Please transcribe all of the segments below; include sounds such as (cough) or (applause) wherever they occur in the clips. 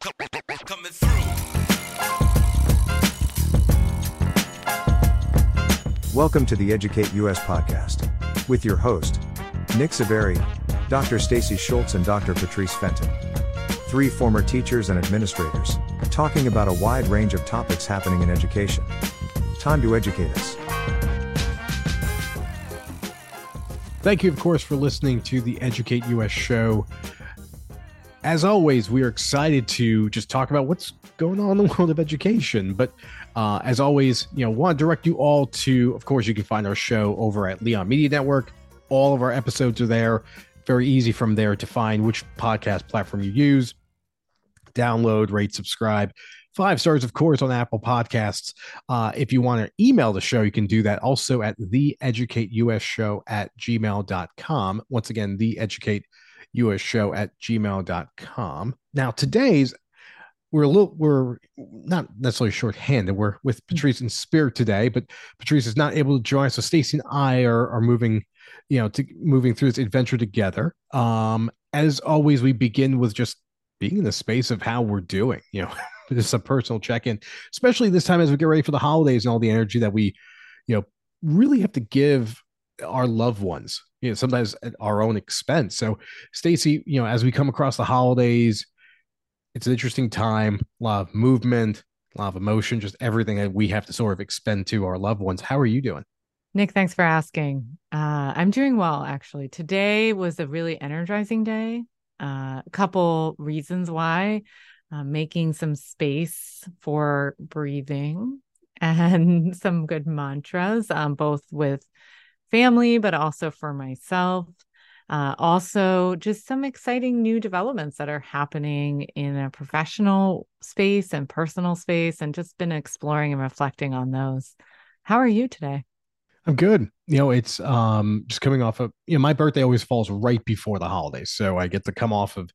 Coming through. Welcome to the Educate US podcast with your host, Nick Saveri, Dr. Stacey Schultz, and Dr. Patrice Fenton. Three former teachers and administrators talking about a wide range of topics happening in education. Time to educate us. Thank you, of course, for listening to the Educate US show. As always, we are excited to just talk about what's going on in the world of education. But uh, as always, you know, want to direct you all to, of course, you can find our show over at Leon Media Network. All of our episodes are there. Very easy from there to find which podcast platform you use. Download, rate, subscribe. Five stars, of course, on Apple Podcasts. Uh, if you want to email the show, you can do that also at the educate us show at gmail.com. Once again, the educate us show at gmail.com. Now, today's we're a little we're not necessarily short-handed. We're with Patrice in spirit today, but Patrice is not able to join us. So Stacey and I are are moving, you know, to moving through this adventure together. Um, as always, we begin with just being in the space of how we're doing, you know, (laughs) just a personal check-in, especially this time as we get ready for the holidays and all the energy that we, you know, really have to give our loved ones, you know, sometimes at our own expense. So Stacey, you know, as we come across the holidays, it's an interesting time, a lot of movement, a lot of emotion, just everything that we have to sort of expend to our loved ones. How are you doing? Nick, thanks for asking. Uh, I'm doing well, actually. Today was a really energizing day. Uh, a couple reasons why. Uh, making some space for breathing (laughs) and some good mantras, um, both with family, but also for myself. Uh, also, just some exciting new developments that are happening in a professional space and personal space, and just been exploring and reflecting on those. How are you today? I'm good. You know, it's um just coming off of you know my birthday always falls right before the holidays, so I get to come off of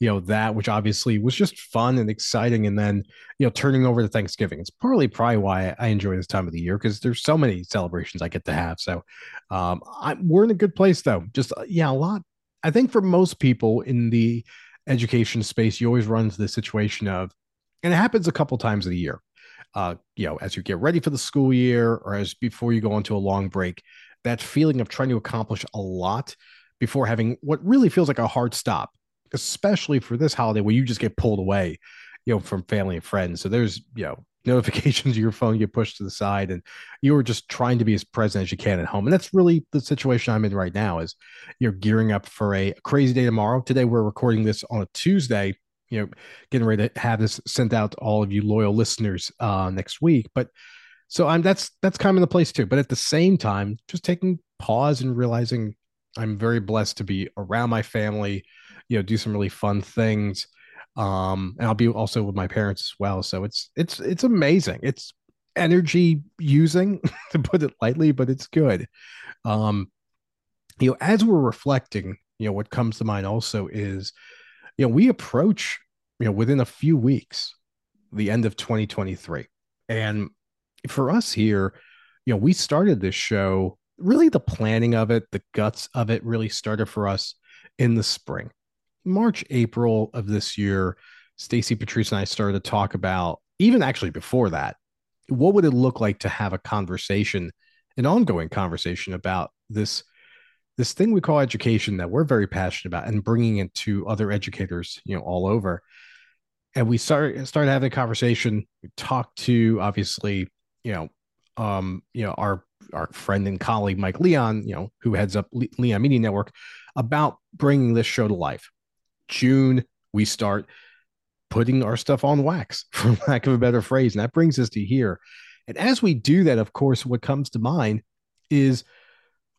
you know that which obviously was just fun and exciting, and then you know turning over to Thanksgiving. It's partly probably why I enjoy this time of the year because there's so many celebrations I get to have. So um I'm, we're in a good place though. Just uh, yeah, a lot. I think for most people in the education space, you always run into the situation of, and it happens a couple times a year uh, you know, as you get ready for the school year or as before you go into a long break, that feeling of trying to accomplish a lot before having what really feels like a hard stop, especially for this holiday where you just get pulled away, you know, from family and friends. So there's, you know, (laughs) notifications your phone get pushed to the side and you are just trying to be as present as you can at home. And that's really the situation I'm in right now is you're gearing up for a crazy day tomorrow. Today we're recording this on a Tuesday you know, getting ready to have this sent out to all of you loyal listeners uh, next week. But so I'm that's that's kind of the place too. But at the same time, just taking pause and realizing I'm very blessed to be around my family, you know, do some really fun things. Um, and I'll be also with my parents as well. So it's it's it's amazing. It's energy using (laughs) to put it lightly, but it's good. Um, you know, as we're reflecting, you know, what comes to mind also is you know, we approach, you know, within a few weeks, the end of 2023. And for us here, you know, we started this show, really the planning of it, the guts of it really started for us in the spring. March, April of this year, Stacey Patrice and I started to talk about, even actually before that, what would it look like to have a conversation, an ongoing conversation about this this thing we call education that we're very passionate about and bringing it to other educators, you know, all over. And we started started having a conversation. We talked to obviously, you know, um, you know, our our friend and colleague Mike Leon, you know, who heads up Leon Media Network, about bringing this show to life. June, we start putting our stuff on wax, (laughs) for lack of a better phrase, and that brings us to here. And as we do that, of course, what comes to mind is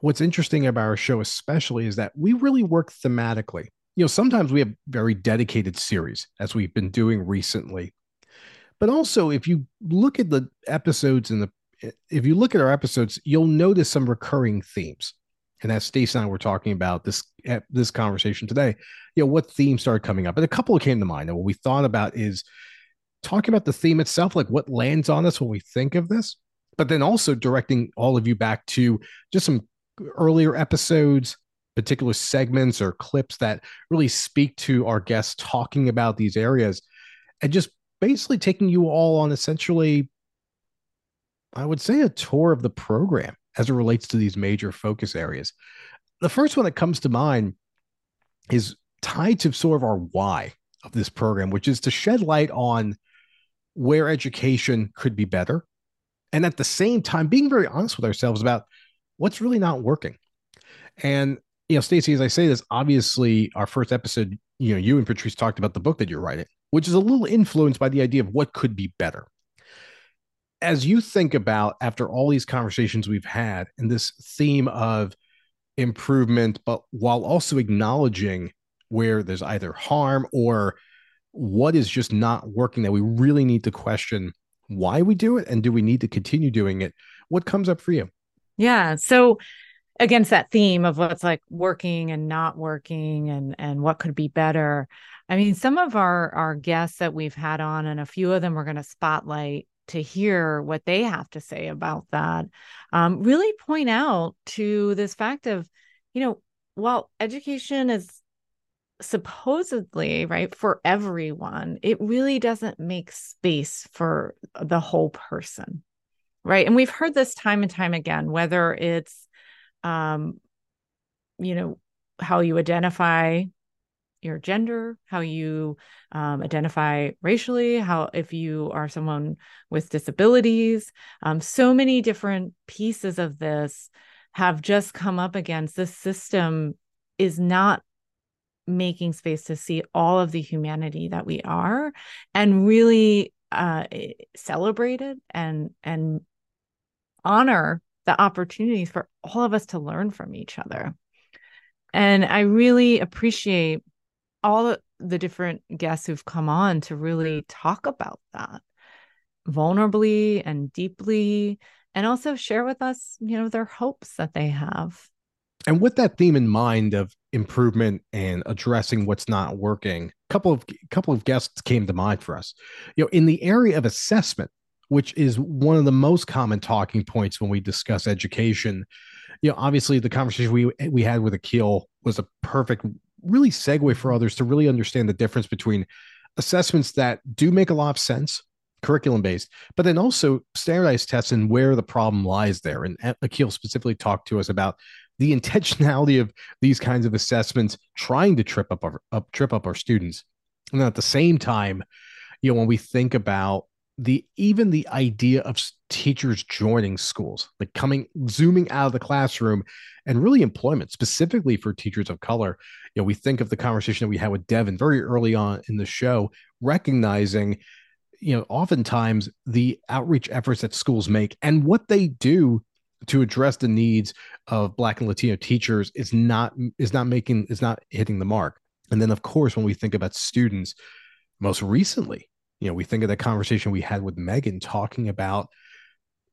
what's interesting about our show, especially, is that we really work thematically. You know, sometimes we have very dedicated series, as we've been doing recently. But also, if you look at the episodes and the if you look at our episodes, you'll notice some recurring themes. And as Stacey and I were talking about this this conversation today, you know, what themes started coming up? And a couple came to mind. And what we thought about is talking about the theme itself, like what lands on us when we think of this, but then also directing all of you back to just some earlier episodes, particular segments or clips that really speak to our guests talking about these areas. and just basically taking you all on essentially, I would say, a tour of the program as it relates to these major focus areas. The first one that comes to mind is tied to sort of our why of this program, which is to shed light on where education could be better. And at the same time, being very honest with ourselves about what's really not working. And, you know, Stacey, as I say this, obviously our first episode, you know, you and Patrice talked about the book that you're writing, which is a little influenced by the idea of what could be better. As you think about after all these conversations we've had and this theme of improvement, but while also acknowledging where there's either harm or what is just not working that we really need to question why we do it and do we need to continue doing it what comes up for you yeah so against that theme of what's like working and not working and and what could be better i mean some of our our guests that we've had on and a few of them we're going to spotlight to hear what they have to say about that um, really point out to this fact of you know while education is supposedly right for everyone it really doesn't make space for the whole person right and we've heard this time and time again whether it's um you know how you identify your gender how you um, identify racially how if you are someone with disabilities um, so many different pieces of this have just come up against this system is not making space to see all of the humanity that we are and really uh, celebrate it and and honor the opportunities for all of us to learn from each other and i really appreciate all the different guests who've come on to really talk about that vulnerably and deeply and also share with us you know their hopes that they have and with that theme in mind of improvement and addressing what's not working, a couple of couple of guests came to mind for us. You know, in the area of assessment, which is one of the most common talking points when we discuss education. You know, obviously the conversation we we had with Akil was a perfect really segue for others to really understand the difference between assessments that do make a lot of sense curriculum based, but then also standardized tests and where the problem lies there. And uh, Akil specifically talked to us about the (laughs) intentionality of these kinds of assessments trying to trip up our up trip up our students and then at the same time you know when we think about the even the idea of teachers joining schools like coming zooming out of the classroom and really employment specifically for teachers of color. You know we think of the conversation that we had with devin very early on in the show recognizing you know oftentimes the outreach efforts that schools make and what they do to address the needs of black and latino teachers is not is not making is not hitting the mark. And then of course when we think about students most recently you know we think of the conversation we had with Meghann talking about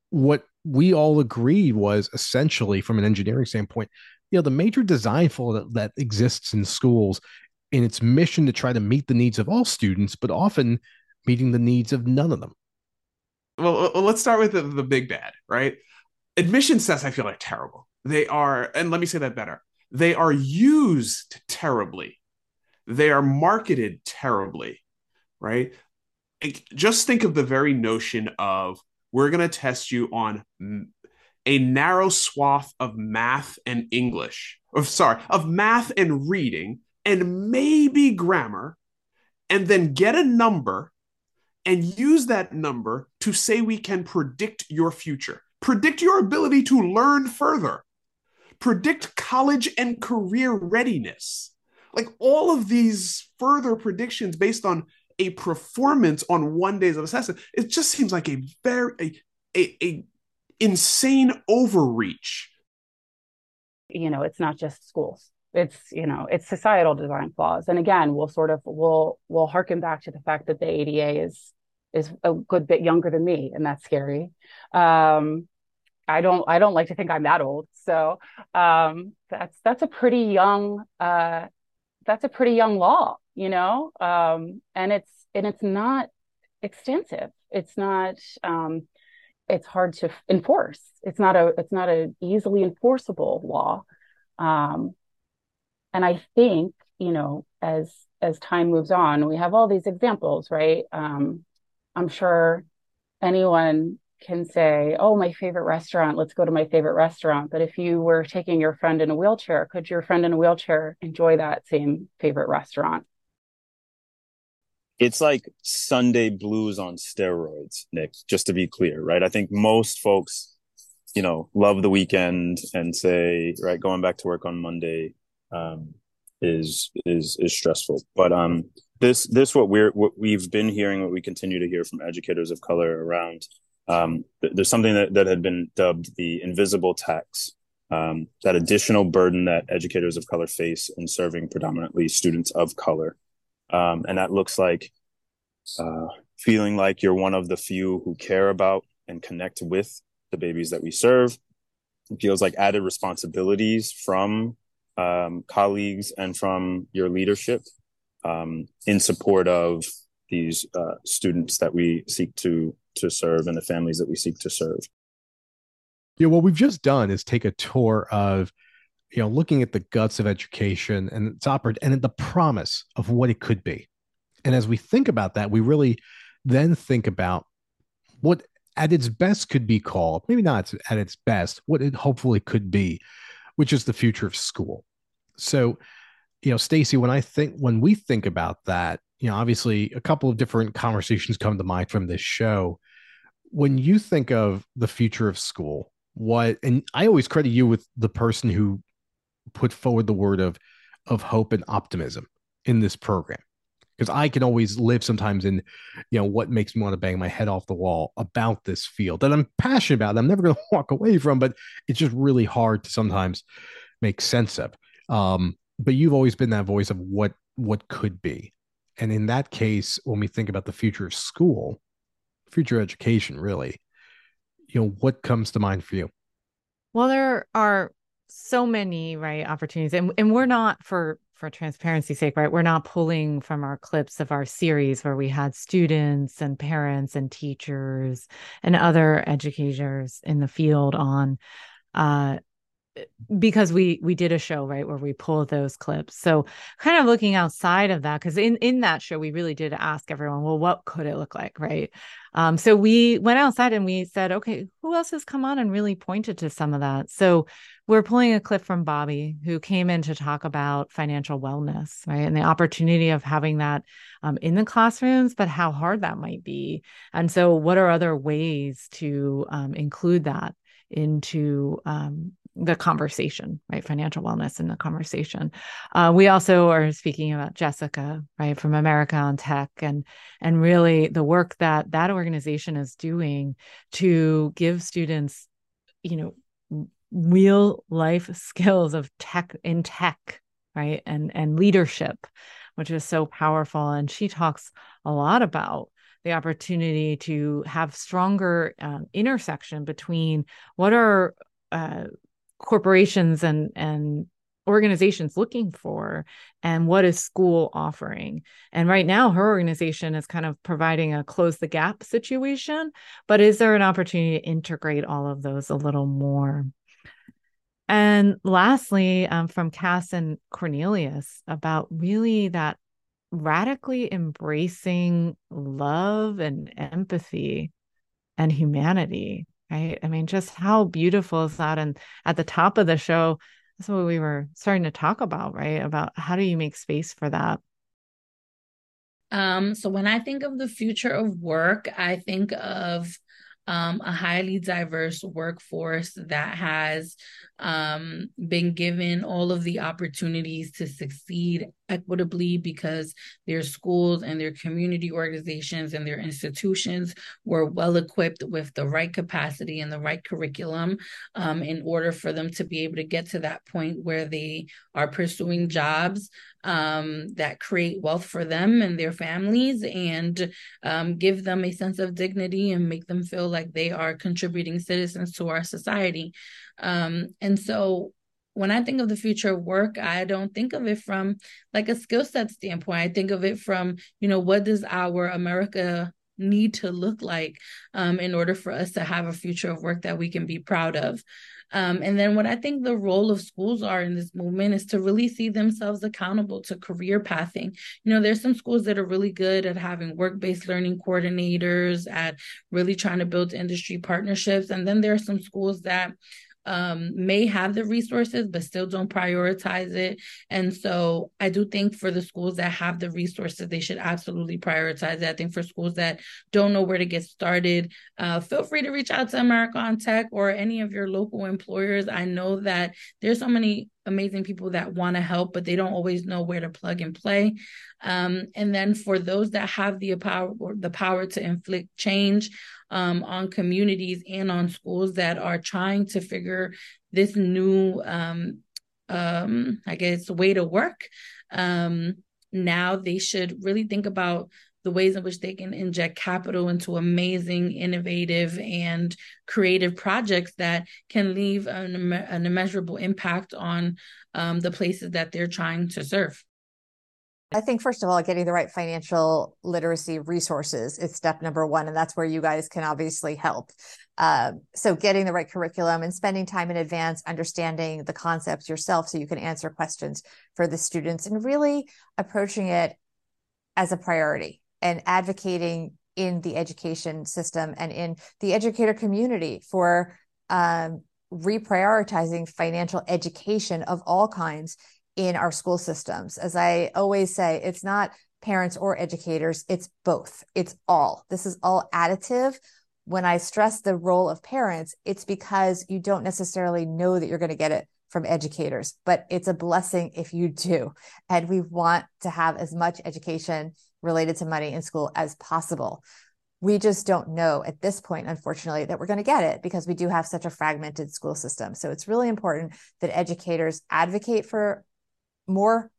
what we all agreed was essentially from an engineering standpoint you know the major design flaw that, that exists in schools in its mission to try to meet the needs of all students but often meeting the needs of none of them well uh, uh, let's start with the, the big bad right admission tests I feel like terrible. They are, and let me say that better. They are used terribly. They are marketed terribly, right? Just think of the very notion of we're going to test you on a narrow swath of math and English, or sorry, of math and reading and maybe grammar, and then get a number and use that number to say we can predict your future predict your ability to learn further, predict college and career readiness. Like all of these further predictions based on a performance on one days of assessment, it just seems like a very a, a, a insane overreach. You know, it's not just schools it's you know it's societal design flaws and again we'll sort of we'll we'll harken back to the fact that the ada is is a good bit younger than me, and that's scary. Um, I don't I don't like to think I'm that old. So um, that's that's a pretty young uh, that's a pretty young law, you know, um, and it's and it's not extensive. It's not um, it's hard to enforce. It's not a it's not a easily enforceable law, um, and I think you know, as as time moves on, we have all these examples, right? Um, I'm sure anyone can say, "Oh, my favorite restaurant. Let's go to my favorite restaurant." But if you were taking your friend in a wheelchair, could your friend in a wheelchair enjoy that same favorite restaurant? It's like Sunday blues on steroids, Nick, just to be clear, right? I think most folks, you know, love the weekend and say, right, going back to work on Monday um, is is is stressful. But um this this what we're what we've been hearing, what we continue to hear from educators of color around um, there's something that, that had been dubbed the invisible tax, um, that additional burden that educators of color face in serving predominantly students of color. Um, and that looks like uh, feeling like you're one of the few who care about and connect with the babies that we serve. It feels like added responsibilities from um, colleagues and from your leadership um, in support of these uh, students that we seek to to serve and the families that we seek to serve. Yeah, what we've just done is take a tour of, you know, looking at the guts of education and its operate and the promise of what it could be. And as we think about that, we really then think about what at its best could be called, maybe not at its best, what it hopefully could be, which is the future of school. So, you know, Stacey, when I think when we think about that, you know, obviously a couple of different conversations come to mind from this show when you think of the future of school, what and I always credit you with the person who put forward the word of of hope and optimism in this program because I can always live sometimes in, you know, what makes me want to bang my head off the wall about this field that I'm passionate about. I'm never going (laughs) to walk away from, but it's just really hard to sometimes make sense of. Um, but you've always been that voice of what what could be, and in that case, when we think about the future of school, future education, really, you know, what comes to mind for you? Well, there are so many right opportunities, and and we're not for for transparency's sake, right? We're not pulling from our clips of our series where we had students and parents and teachers and other educators in the field on uh, because we we did a show right where we pulled those clips. So kind of looking outside of that because in in that show we really did ask everyone well what could it look like? Right? Um so we went outside and we said okay who else has come on and really pointed to some of that? So we're pulling a clip from Bobbi who came in to talk about financial wellness right and the opportunity of having that um, in the classrooms but how hard that might be. And so what are other ways to um, include that into um, the conversation, right? Financial wellness in the conversation. Uh, we also are speaking about Jessica, right, from America on Tech, and and really the work that that organization is doing to give students, you know, real life skills of tech in tech, right, and and leadership, which is so powerful. And she talks a lot about the opportunity to have stronger um, intersection between what are uh, corporations and and organizations looking for and what is school offering. And right now her organization is kind of providing a close the gap situation but is there an opportunity to integrate all of those a little more? And lastly um, from Kass and cornelius about really that radically embracing love and empathy and humanity right? I mean, just how beautiful is that? And at the top of the show, that's what we were starting to talk about, right? About how do you make space for that? Um, so when I think of the future of work, I think of um, a highly diverse workforce that has um, been given all of the opportunities to succeed equitably because their schools and their community organizations and their institutions were well equipped with the right capacity and the right curriculum um, in order for them to be able to get to that point where they are pursuing jobs um, that create wealth for them and their families and um, give them a sense of dignity and make them feel like they are contributing citizens to our society. Um, and so when I think of the future of work, I don't think of it from like a skill set standpoint. I think of it from, you know, what does our America need to look like um, in order for us to have a future of work that we can be proud of. Um, and then what I think the role of schools are in this movement is to really see themselves accountable to career pathing. You know, there's some schools that are really good at having work-based learning coordinators, at really trying to build industry partnerships. And then there are some schools that um, may have the resources but still don't prioritize it. And so I do think for the schools that have the resources, they should absolutely prioritize it. I think for schools that don't know where to get started, uh, feel free to reach out to America on Tech or any of your local employers. I know that there's so many amazing people that want to help, but they don't always know where to plug and play. Um, and then for those that have the power, the power to inflict change, um, on communities and on schools that are trying to figure this new, um, um, I guess, way to work. Um, now they should really think about the ways in which they can inject capital into amazing, innovative, and creative projects that can leave an, an immeasurable impact on um, the places that they're trying to serve. I think first of all, getting the right financial literacy resources is step number one, and that's where you guys can obviously help. Uh, so, getting the right curriculum and spending time in advance, understanding the concepts yourself, so you can answer questions for the students, and really approaching it as a priority and advocating in the education system and in the educator community for um, reprioritizing financial education of all kinds in our school systems. As I always say, it's not parents or educators, it's both. It's all. This is all additive. When I stress the role of parents, it's because you don't necessarily know that you're going to get it from educators, but it's a blessing if you do. And we want to have as much education related to money in school as possible. We just don't know at this point, unfortunately, that we're going to get it because we do have such a fragmented school system. So it's really important that educators advocate for more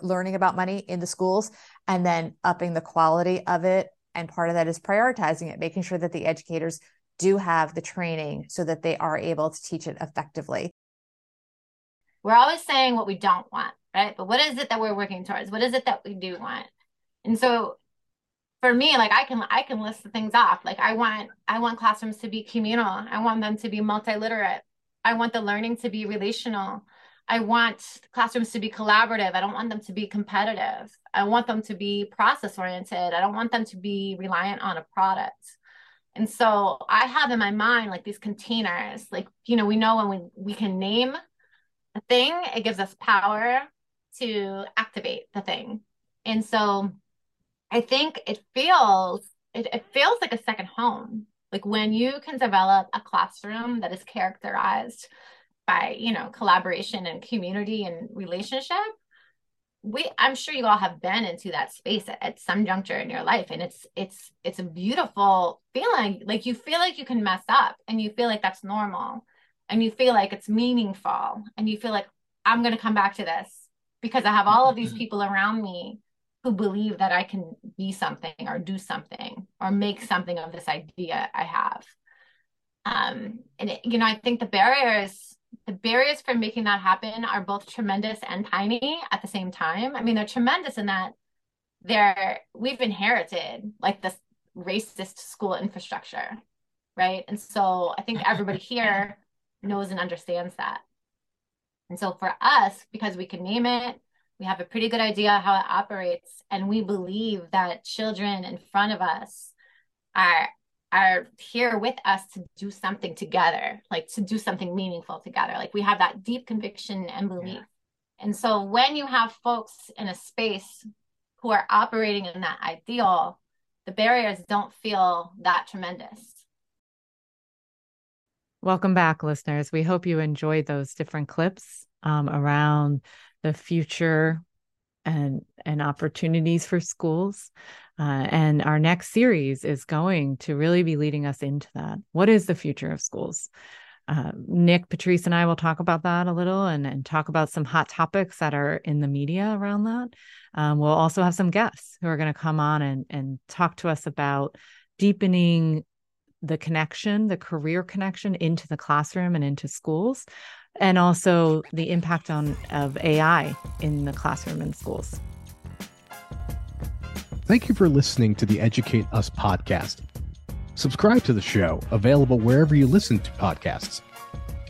learning about money in the schools and then upping the quality of it. And part of that is prioritizing it, making sure that the educators do have the training so that they are able to teach it effectively. We're always saying what we don't want, right? But what is it that we're working towards? What is it that we do want? And so for me, like I can I can list the things off. Like I want I want classrooms to be communal. I want them to be multiliterate. I want the learning to be relational. I want classrooms to be collaborative. I don't want them to be competitive. I want them to be process oriented. I don't want them to be reliant on a product. And so I have in my mind like these containers, like, you know, we know when we, we can name a thing, it gives us power to activate the thing. And so I think it feels, it, it feels like a second home. Like when you can develop a classroom that is characterized by you know collaboration and community and relationship we i'm sure you all have been into that space at, at, some juncture in your life. And it's it's it's a beautiful feeling. Like you feel like you can mess up and you feel like that's normal. And you feel like it's meaningful. And you feel like i'm going to come back to this because i have all of these mm-hmm. people around me who believe that i can be something or do something or make something of this idea i have. Um and it, you know i think the barriers the barriers for making that happen are both tremendous and tiny at the same time. I mean, they're tremendous in that they're we've inherited like this racist school infrastructure, right? And so I think everybody (laughs) here knows and understands that. And so for us, because we can name it, we have a pretty good idea how it operates, and we believe that children in front of us are are here with us to do something together, like to do something meaningful together. Like we have that deep conviction and belief. Yeah. And so when you have folks in a space who are operating in that ideal, the barriers don't feel that tremendous. Welcome back, listeners. We hope you enjoyed those different clips um, around the future and and opportunities for schools. Uh, and our next series is going to really be leading us into that. What is the future of schools? Uh, Nick, Patrice, and I will talk about that a little and, and talk about some hot topics that are in the media around that. Um, we'll also have some guests who are going to come on and, and talk to us about deepening the connection, the career connection into the classroom and into schools, and also the impact on of AI in the classroom and schools. Thank you for listening to the Educate Us podcast. Subscribe to the show, available wherever you listen to podcasts.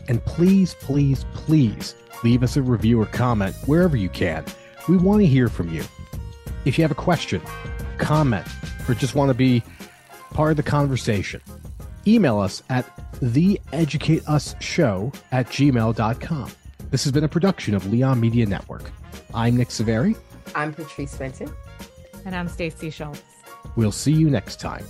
And please, please, please leave us a review or comment wherever you can. We want to hear from you. If you have a question, comment, or just want to be part of the conversation, email us at theeducateUsShow at gmail.com. This has been a production of Leon Media Network. I'm Nick Saveri. I'm Patrice Fenton. And I'm Stacey Schultz. We'll see you next time.